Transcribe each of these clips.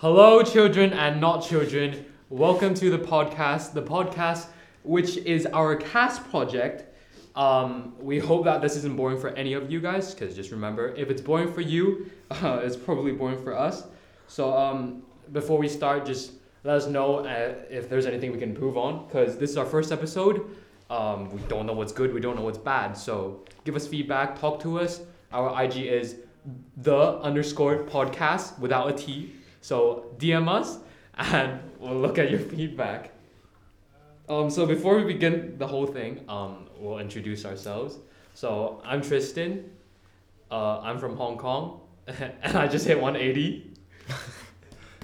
Hello, children and not children. Welcome to the podcast, the podcast which is our CAS project. Um, we hope that this isn't boring for any of you guys, because just remember, if it's boring for you, uh, it's probably boring for us. So um, before we start, just let us know uh, if there's anything we can improve on, because this is our first episode. Um, we don't know what's good, we don't know what's bad. So give us feedback, talk to us. Our IG is the underscore podcast without a T. So DM us and we'll look at your feedback. Um, so before we begin the whole thing, um, we'll introduce ourselves. So I'm Tristan. Uh, I'm from Hong Kong, and I just hit 180.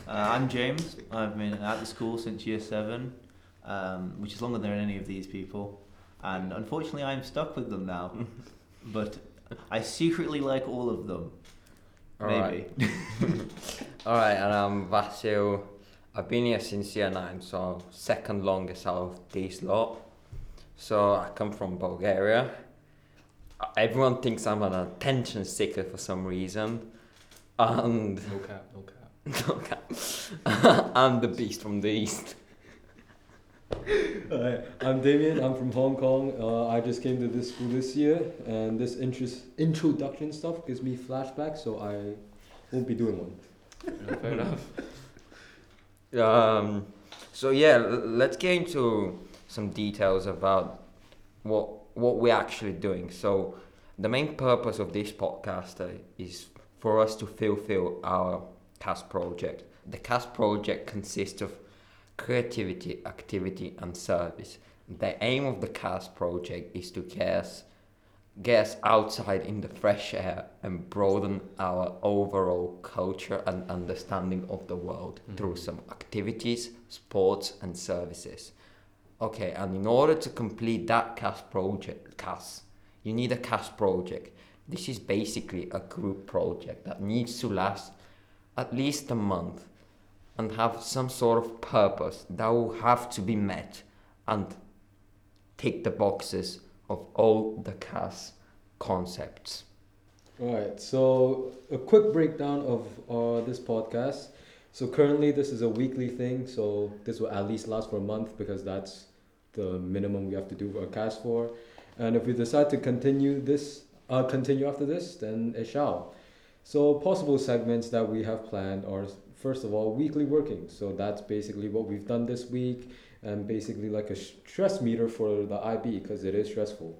Uh, I'm James. I've been at the school since year seven, um, which is longer than any of these people. And unfortunately, I'm stuck with them now. but I secretly like all of them. Maybe. All right, and I'm Vasil. I've been here since year nine, so second longest out of these lot. So I come from Bulgaria. Uh, Everyone thinks I'm an attention seeker for some reason, and No cap, no cap. okay, I'm the beast from the east. Hi, I'm Damien. I'm from Hong Kong. Uh, I just came to this school this year, and this interest, introduction stuff gives me flashbacks, so I won't be doing one. Yeah, fair enough. Um, so yeah, let's get into some details about what what we're actually doing. So the main purpose of this podcast uh, is for us to fulfill our CAS project. The CAS project consists of creativity, activity, and service. The aim of the CAS project is to get us, get outside in the fresh air and broaden our overall culture and understanding of the world mm-hmm. through some activities, sports, and services. Okay, and in order to complete that CAS project, CAS, you need a CAS project. This is basically a group project that needs to last at least a month and have some sort of purpose that will have to be met and tick the boxes of all the CAS concepts. Alright, so a quick breakdown of uh, this podcast. So currently, this is a weekly thing, so this will at least last for a month because that's the minimum we have to do a CAS for. And if we decide to continue this, uh, continue after this, then it shall. So possible segments that we have planned are first of all weekly working. So that's basically what we've done this week, and basically like a stress meter for the IB because it is stressful.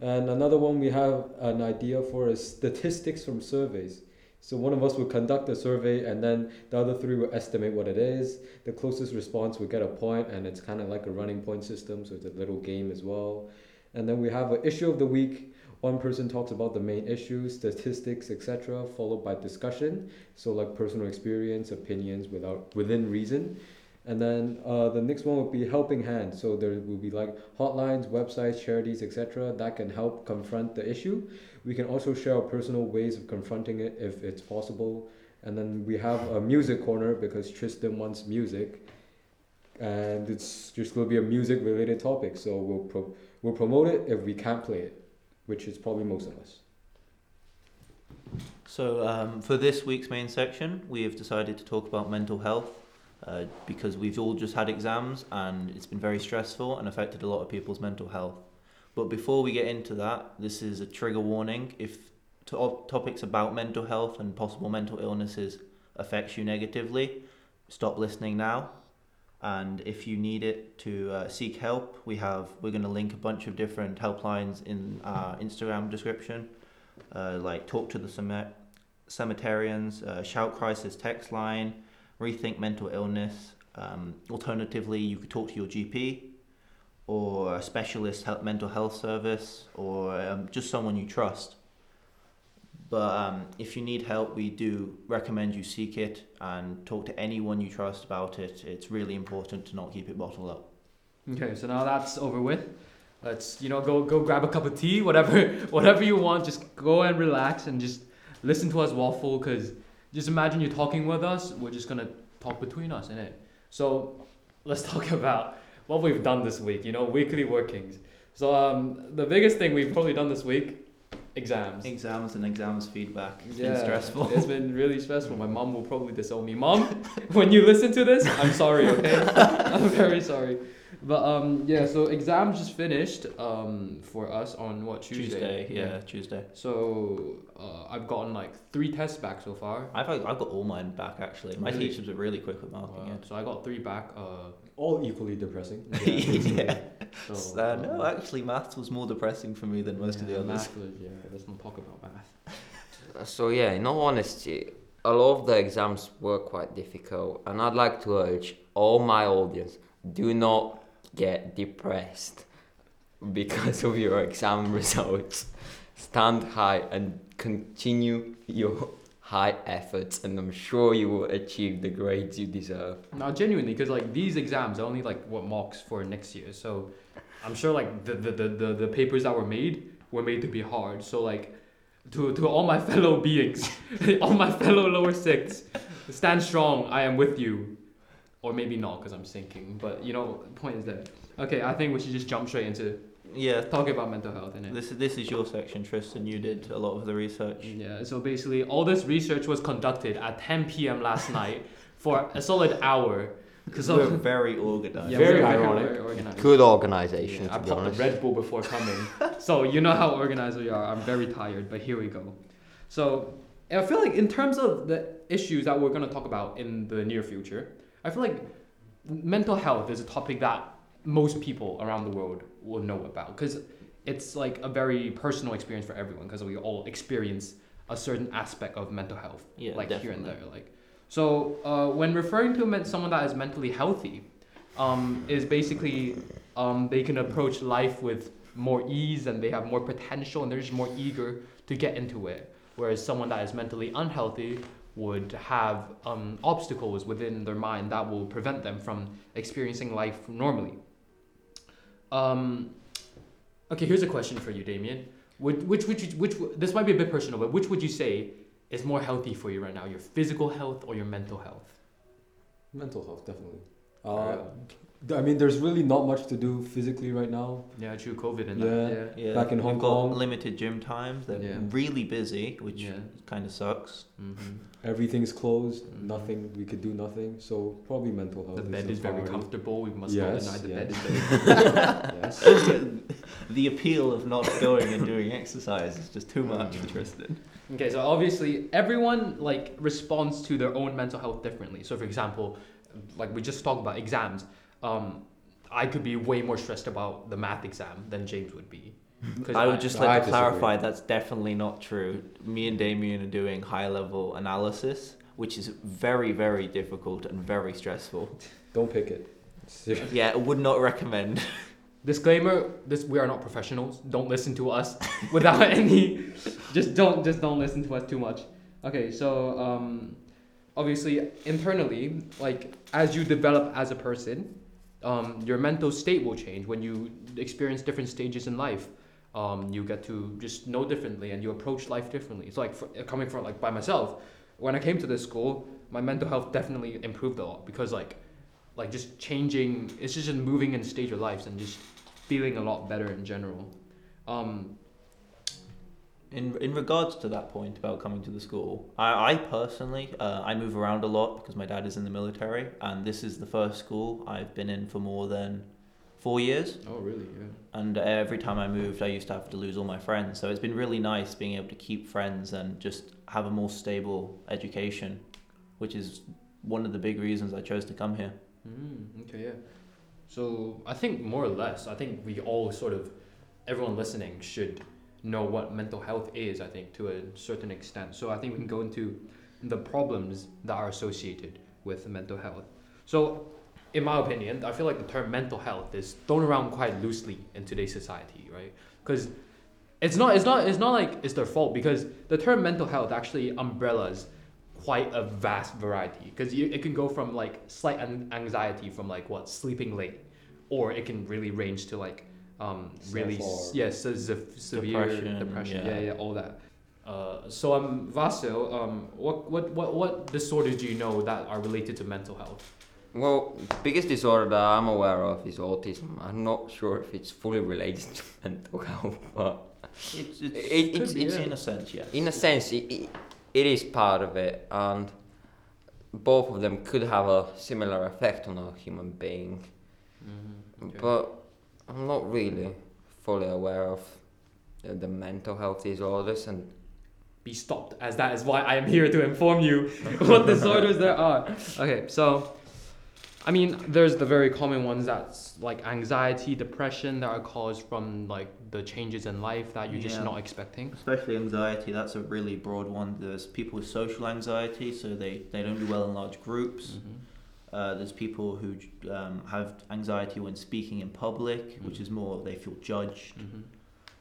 And another one we have an idea for is statistics from surveys. So one of us will conduct a survey, and then the other three will estimate what it is. The closest response will get a point, and it's kind of like a running point system, so it's a little game as well. And then we have an issue of the week. One person talks about the main issues, statistics, etc., followed by discussion. So like personal experience, opinions without within reason. And then uh, the next one would be helping hand. So there will be like hotlines, websites, charities, etc. that can help confront the issue. We can also share our personal ways of confronting it if it's possible. And then we have a music corner because Tristan wants music, and it's just going to be a music related topic. So we'll pro- we'll promote it if we can't play it, which is probably most of us. So, um, for this week's main section, we have decided to talk about mental health uh, because we've all just had exams and it's been very stressful and affected a lot of people's mental health. But before we get into that, this is a trigger warning. If to- topics about mental health and possible mental illnesses affects you negatively, stop listening now. And if you need it to uh, seek help, we have we're going to link a bunch of different helplines in our Instagram description, uh, like talk to the cemet- Samaritans, uh, shout crisis text line, rethink mental illness. Um, alternatively, you could talk to your GP or a specialist mental health service or um, just someone you trust. But um, if you need help, we do recommend you seek it and talk to anyone you trust about it. It's really important to not keep it bottled up. Okay, so now that's over with. Let's you know go go grab a cup of tea, whatever whatever you want. Just go and relax and just listen to us waffle. Cause just imagine you're talking with us. We're just gonna talk between us, innit? So let's talk about what we've done this week. You know, weekly workings. So um, the biggest thing we've probably done this week exams. Exams and exams feedback. It's been stressful. It's been really stressful. My mom will probably disown me. Mom, when you listen to this, I'm sorry, okay? I'm very sorry. But um, yeah, so exams just finished um, for us on what Tuesday. yeah, Tuesday. So uh, I've gotten like three tests back so far. I've I've got all mine back actually. My Really? teachers were really quick with marking Uh, it. so I got three back. Uh, All equally depressing. yeah. so, Uh, no, actually, maths was more depressing for me than most of the yeah, others. math was- yeah, let's not talk about math. So yeah, in all honesty, a lot of the exams were quite difficult, and I'd like to urge all my audience: do not get depressed because of your exam results. Stand high and continue your high efforts, and I'm sure you will achieve the grades you deserve. No, genuinely, because like these exams are only like what marks for next year. So I'm sure like the, the, the, the, the papers that were made were made to be hard. So like to, to all my fellow beings, all my fellow lower six, stand strong. I am with you. Or maybe not because I'm sinking. But you know, the point is that. Okay, I think we should just jump straight into Yeah. talking about mental health in it. This is this is your section, Tristan. You did a lot of the research. Yeah, so basically, all this research was conducted at 10 p.m. last night for a solid hour. Because So- we're very organized. Yeah, Very we're ironic. very organized. Good organization, Yeah, I to be popped honest. a Red Bull before coming, so you know how organized we are. I'm very tired, but here we go. So I feel like in terms of the issues that we're gonna talk about in the near future, I feel like mental health is a topic that most people around the world will know about because it's like a very personal experience for everyone because we all experience a certain aspect of mental health Yeah, like here and there. Like, so uh, when referring to someone that is mentally healthy, um, is basically um, they can approach life with more ease and they have more potential and they're just more eager to get into it. Whereas someone that is mentally unhealthy would have um, obstacles within their mind that will prevent them from experiencing life normally. Um, okay, here's a question for you, Damien. Would, which, which, which, this might be a bit personal, but which would you say is more healthy for you right now, your physical health or your mental health? Mental health, definitely. Uh, I mean, there's really not much to do physically right now. Yeah, true. COVID and Yeah. that. Yeah. Back in We've Hong Kong. limited gym times. They're Yeah. really busy, which Yeah. kind of sucks. hmm Everything's closed. Mhm. Nothing. We could do nothing. So probably mental health. The is bed the is very comfortable. We must Yes, not deny the yeah. bed is very. yes. the appeal of not going and doing exercise is just too much for Tristan. Okay, so obviously everyone like responds to their own mental health differently. So for example, like we just talked about exams, um, I could be way more stressed about the math exam than James would be. I would just I like to disagree. clarify that's definitely not true. Me and Damien are doing high level analysis, which is very, very difficult and very stressful. Don't pick it. Ser- Yeah, I would not recommend. disclaimer: this we are not professionals. Don't listen to us without any. Just don't just don't listen to us too much. Okay, so um, obviously internally, like as you develop as a person, um, your mental state will change when you experience different stages in life. Um, you get to just know differently and you approach life differently. It's like for, coming from like by myself. When I came to this school, my mental health definitely improved a lot because like, like just changing. It's just moving in stage of lives and just feeling a lot better in general. Um, In in regards to that point about coming to the school, I, I personally uh, I move around a lot because my dad is in the military, and this is the first school I've been in for more than four years. oh really? Yeah. And every time I moved, I used to have to lose all my friends. So it's been really nice being able to keep friends and just have a more stable education, which is one of the big reasons I chose to come here. Mm, okay, yeah. So I think more or less, I think we all sort of, everyone listening should know what mental health is. I think to a certain extent. So I think we can go into the problems that are associated with mental health. So, in my opinion, I feel like the term mental health is thrown around quite loosely in today's society, right? Because it's not, it's not, it's not like it's their fault because the term mental health actually umbrellas quite a vast variety because it can go from like slight anxiety from like what sleeping late or it can really range to like um really s- Self-harm. yes se- se- severe Depression, depression, yeah. yeah yeah all that uh, so um Vasil um what, what what what disorders do you know that are related to mental health Well, biggest disorder that I'm aware of is autism. I'm not sure if it's fully related to mental health, but It's, it's, It- it's- it's yeah. in a sense, yeah. in a sense, it, it, it is part of it, and both of them could have a similar effect on a human being. Mm-hmm. Okay. But I'm not really fully aware of the, the mental health disorders and be stopped, as that is why I am here to inform you what disorders there are. Okay, so I mean, there's the very common ones that's like anxiety, depression that are caused from like the changes in life that you're just not expecting. Especially anxiety, that's a really broad one. There's people with social anxiety, so they, they don't do well in large groups. Mm-hmm. Uh, there's people who um, have anxiety when speaking in public, which is more they feel judged. Mm-hmm.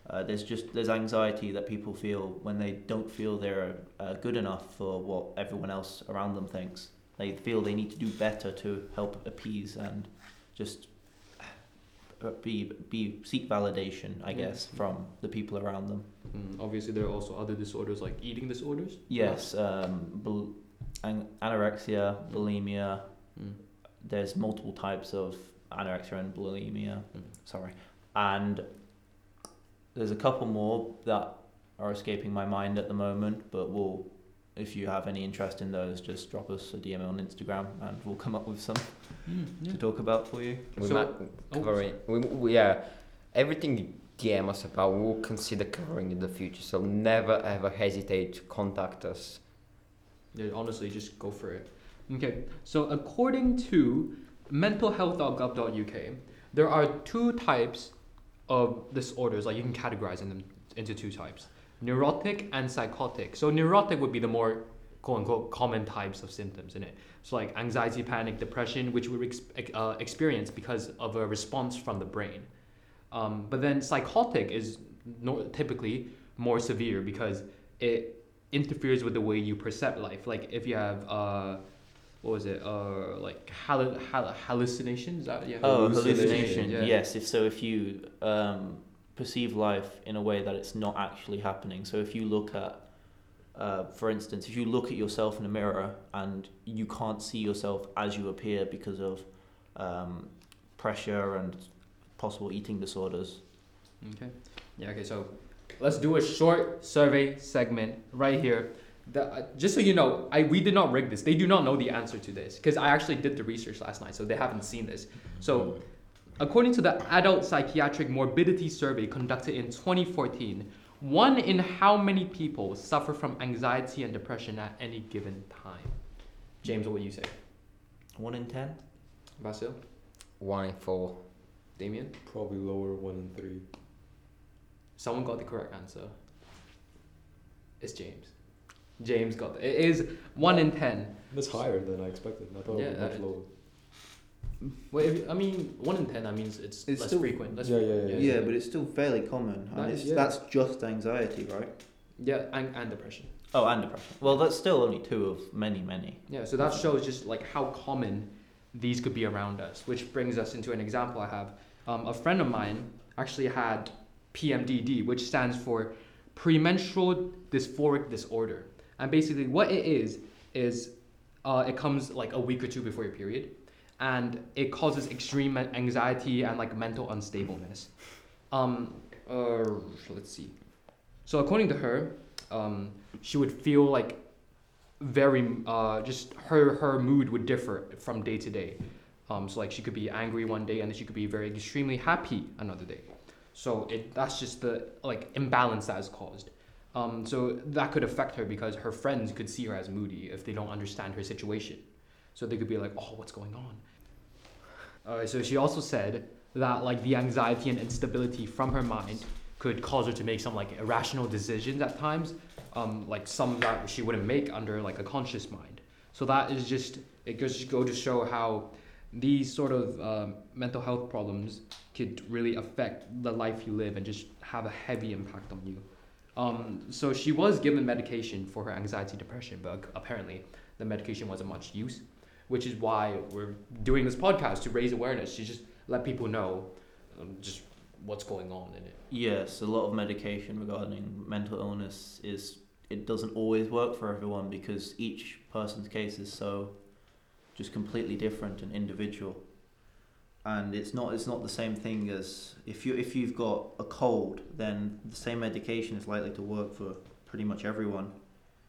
Uh, there's just there's anxiety that people feel when they don't feel they're uh, good enough for what everyone else around them thinks. They feel they need to do better to help appease and just uh, be be seek validation, I guess, from the people around them. Mm, obviously, there are also other disorders like eating disorders. Yes, um, bul- an- anorexia, bulimia. Mm. There's multiple types of anorexia and bulimia. Mm. Sorry, and there's a couple more that are escaping my mind at the moment. But we'll, if you have any interest in those, just drop us a DM on Instagram, and we'll come up with some to talk about for you. we So- might oh, cover it. We, we, yeah, everything you DM us about, we'll consider covering in the future. So never ever hesitate to contact us. Yeah, honestly, just go for it. Okay, so according to mentalhealth.gov.uk, there are two types of disorders. Like you can categorize them into two types: neurotic and psychotic. So neurotic would be the more quote unquote common types of symptoms in it. So like anxiety, panic, depression, which we ex- uh, experience because of a response from the brain. Um, but then psychotic is no- typically more severe because it interferes with the way you perceive life. Like if you have uh, what was it? Uh, like hallu- hall- hallucinations. Is that yeah? Oh, Hallucination, hallucination. yeah. Yes. If so, if you um, perceive life in a way that it's not actually happening. So if you look at, uh, for instance, if you look at yourself in a mirror and you can't see yourself as you appear because of um, pressure and possible eating disorders. Okay. Yeah. Okay. So let's do a short survey segment right here. The, uh, just so you know, I we did not rig this. They do not know the answer to this because I actually did the research last night, so they haven't seen this. So, according to the Adult Psychiatric Morbidity Survey conducted in 2014, one in how many people suffer from anxiety and depression at any given time? James, what would you say? One in ten. Vasil, One in four. Damien, Probably lower one in three. someone got the correct answer. It's James. James got it. It is one in ten. That's higher than I expected. I thought Yeah, it was much uh, lower. Well, if, I mean, one in ten. That means it's, It's less still- frequent. Less Yeah, yeah, frequent. yeah. but it's still fairly common. That is- yeah. that's just anxiety, right? Yeah, and, and depression. Oh, and depression. Well, that's still only two of many, many. Yeah, so that shows just like how common these could be around us, which brings us into an example I have. Um, a friend of mine actually had PMDD, which stands for premenstrual dysphoric disorder. And basically, what it is, is uh, it comes like a week or two before your period, and it causes extreme anxiety and like mental unstableness. Um, uh, let's see. So, according to her, um, she would feel like very uh, just her her mood would differ from day to day. Um, so like she could be angry one day and then she could be very extremely happy another day. So it that's just the like imbalance that is caused. Um, so that could affect her because her friends could see her as moody if they don't understand her situation. So they could be like, "Oh, what's going on?" Uh, so she also said that like the anxiety and instability from her mind could cause her to make some like irrational decisions at times um, like some that she wouldn't make under like a conscious mind. So that is just it goes go to show how these sort of um, mental health problems could really affect the life you live and just have a heavy impact on you. Um, so she was given medication for her anxiety depression, but apparently the medication wasn't much use, which is why we're doing this podcast to raise awareness to just let people know um, just what's going on in it. Yes, a lot of medication regarding mental illness is it doesn't always work for everyone because each person's case is so just completely different and individual. And it's not it's not the same thing as if you if you've got a cold, then the same medication is likely to work for pretty much everyone.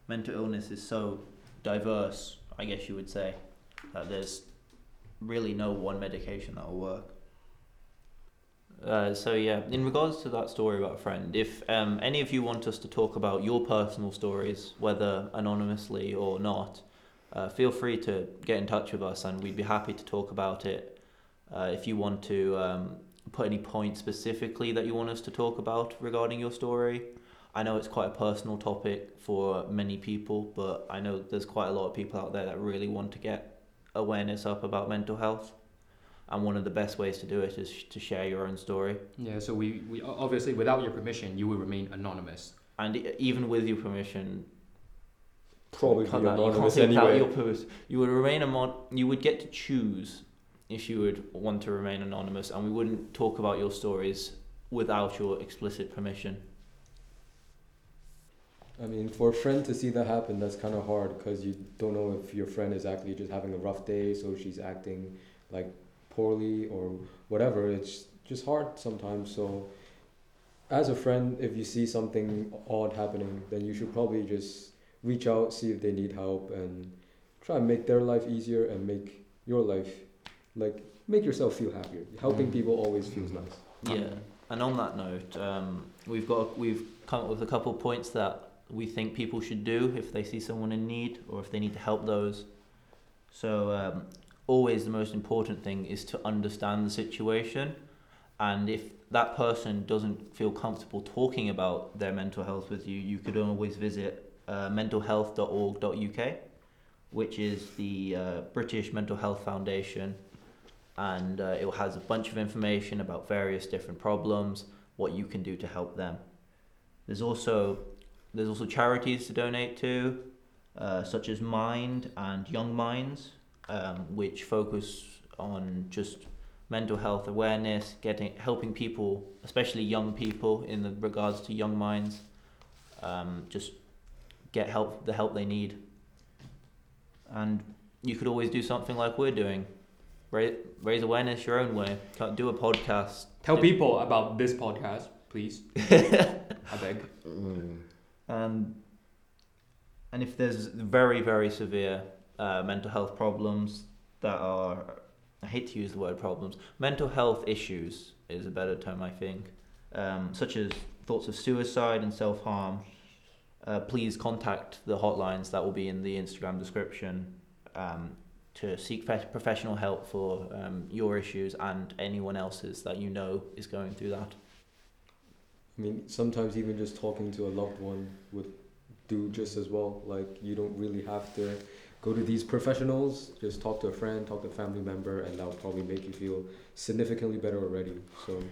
Mental illness is so diverse, I guess you would say, that there's really no one medication that will work. Uh, so yeah, in regards to that story about a friend, if um, any of you want us to talk about your personal stories, whether anonymously or not, uh, feel free to get in touch with us, and we'd be happy to talk about it. Uh, if you want to um, put any points specifically that you want us to talk about regarding your story, I know it's quite a personal topic for many people, but I know there's quite a lot of people out there that really want to get awareness up about mental health and one of the best ways to do it is sh- to share your own story. Yeah, so we, we obviously without your permission, you will remain anonymous. And e- even with your permission, Probably can't be that- you can't anonymous say anyway. your permission, you would remain amon- You would get to choose if you would want to remain anonymous, and we wouldn't talk about your stories without your explicit permission. I mean, for a friend to see that happen, that's kind of hard because you don't know if your friend is actually just having a rough day, so she's acting like poorly or whatever. It's just hard sometimes. So, as a friend, if you see something odd happening, then you should probably just reach out, see if they need help, and try and make their life easier and make your life like make yourself feel happier. Helping Mm. people always feels nice. Yeah, and on that note, um, we've got we've come up with a couple of points that we think people should do if they see someone in need or if they need to help those. So um, always the most important thing is to understand the situation, and if that person doesn't feel comfortable talking about their mental health with you, you could always visit uh, mentalhealth.org.uk, which is the uh, British Mental Health Foundation and uh, it has a bunch of information about various different problems, what you can do to help them. There's also there's also charities to donate to, uh, such as Mind and Young Minds, um, which focus on just mental health awareness, getting helping people, especially young people, in the regards to Young Minds, um, just get help the help they need. And you could always do something like we're doing raise, raise awareness your own way. Do a podcast. Tell people about this podcast, please. I beg. Mm. And and if there's very very severe uh, mental health problems that are, I hate to use the word problems, mental health issues is a better term I think, um, such as thoughts of suicide and self harm. Uh, please contact the hotlines that will be in the Instagram description um, to seek professional help for um, your issues and anyone else's that you know is going through that. I mean, sometimes even just talking to a loved one would do just as well. Like, you don't really have to go to these professionals. Just talk to a friend, talk to a family member, and that will probably make you feel significantly better already. So,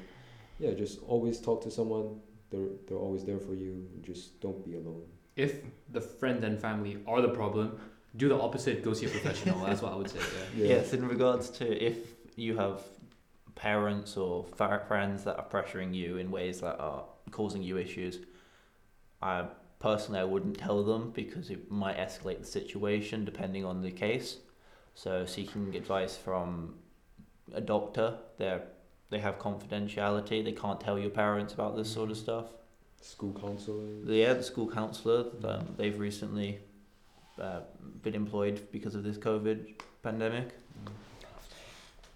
yeah, just always talk to someone. They're, they're always there for you. Just don't be alone. If the friends and family are the problem, do the opposite. Go see a professional. That's what I would say. Yeah. Yeah. Yes, in regards to if you have parents or fa- friends that are pressuring you in ways that are causing you issues, I personally I wouldn't tell them because it might escalate the situation depending on the case. So seeking advice from a doctor, they they have confidentiality. They can't tell your parents about this sort of stuff. School counselor. Yeah, the school counsellor, um, they've recently uh, been employed because of this COVID pandemic.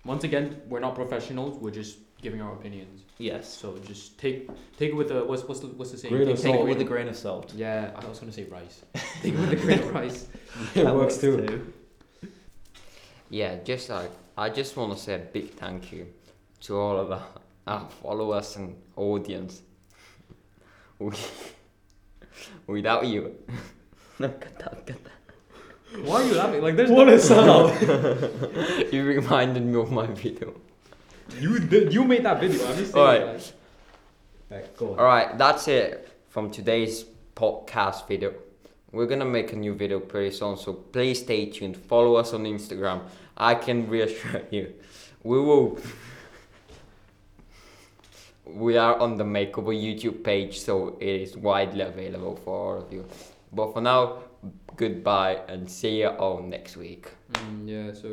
Once again, we're not professionals. We're just giving our opinions. Yes. So just take take it with a what's what's the, what's the saying? Grain take, of take Take it it with a grain of salt. yeah. I was gonna say rice. take it with a grain of rice. it That works too. Yeah, just like I just want to say a big thank you to all of our, our followers and audience. We, without you, look at that, look at Why are you laughing? Like there's What no, a sound! that. You reminded me of my video. you did, you made that video. I'm just saying. Alright. like- Right, go on. All right, that's it from today's podcast video. We're gonna make a new video pretty soon, so please stay tuned. Follow us on Instagram. I can reassure you, we will. We are on the Makeover YouTube page, so it is widely available for all of you. But for now, goodbye and see you all next week. Mm, yeah. So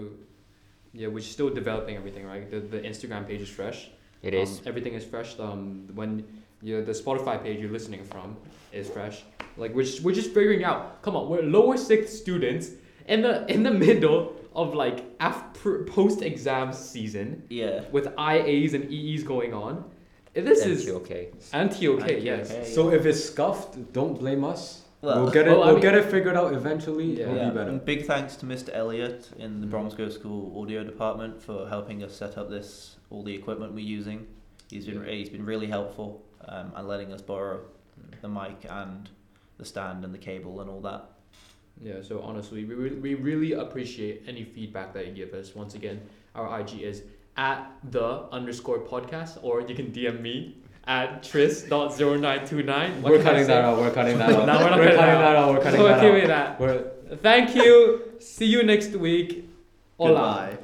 Yeah, we're still developing everything, right? The, the Instagram page is fresh. It Um, everything is fresh. Um, when you the Spotify page you're listening from is fresh. Like we're just, we're just figuring out. Come on, we're lower sixth students in the in the middle of like after post exam season Yeah. with IAs and EEs going on. This is okay. anti-OK. Anti-OK. Yes. So if it's scuffed, don't blame us. Well, we'll get it. well, we'll mean- get it figured out eventually. Yeah. It'll yeah. be better. And big thanks to Mr. Elliott in the Mm. Bromsgrove School audio department for helping us set up this all the equipment we're using. He's been he's been really helpful um, and letting us borrow the mic and the stand and the cable and all that. Yeah, so honestly, we, re- we really appreciate any feedback that you give us. Once again, our IG is at the underscore podcast, or you can DM me at tris.0929. What We're cutting that out. We're cutting that out. No, we're not we're cutting cutting that out. We're cutting So that out. with that. We're Thank you. See you next week. Hola. Goodbye.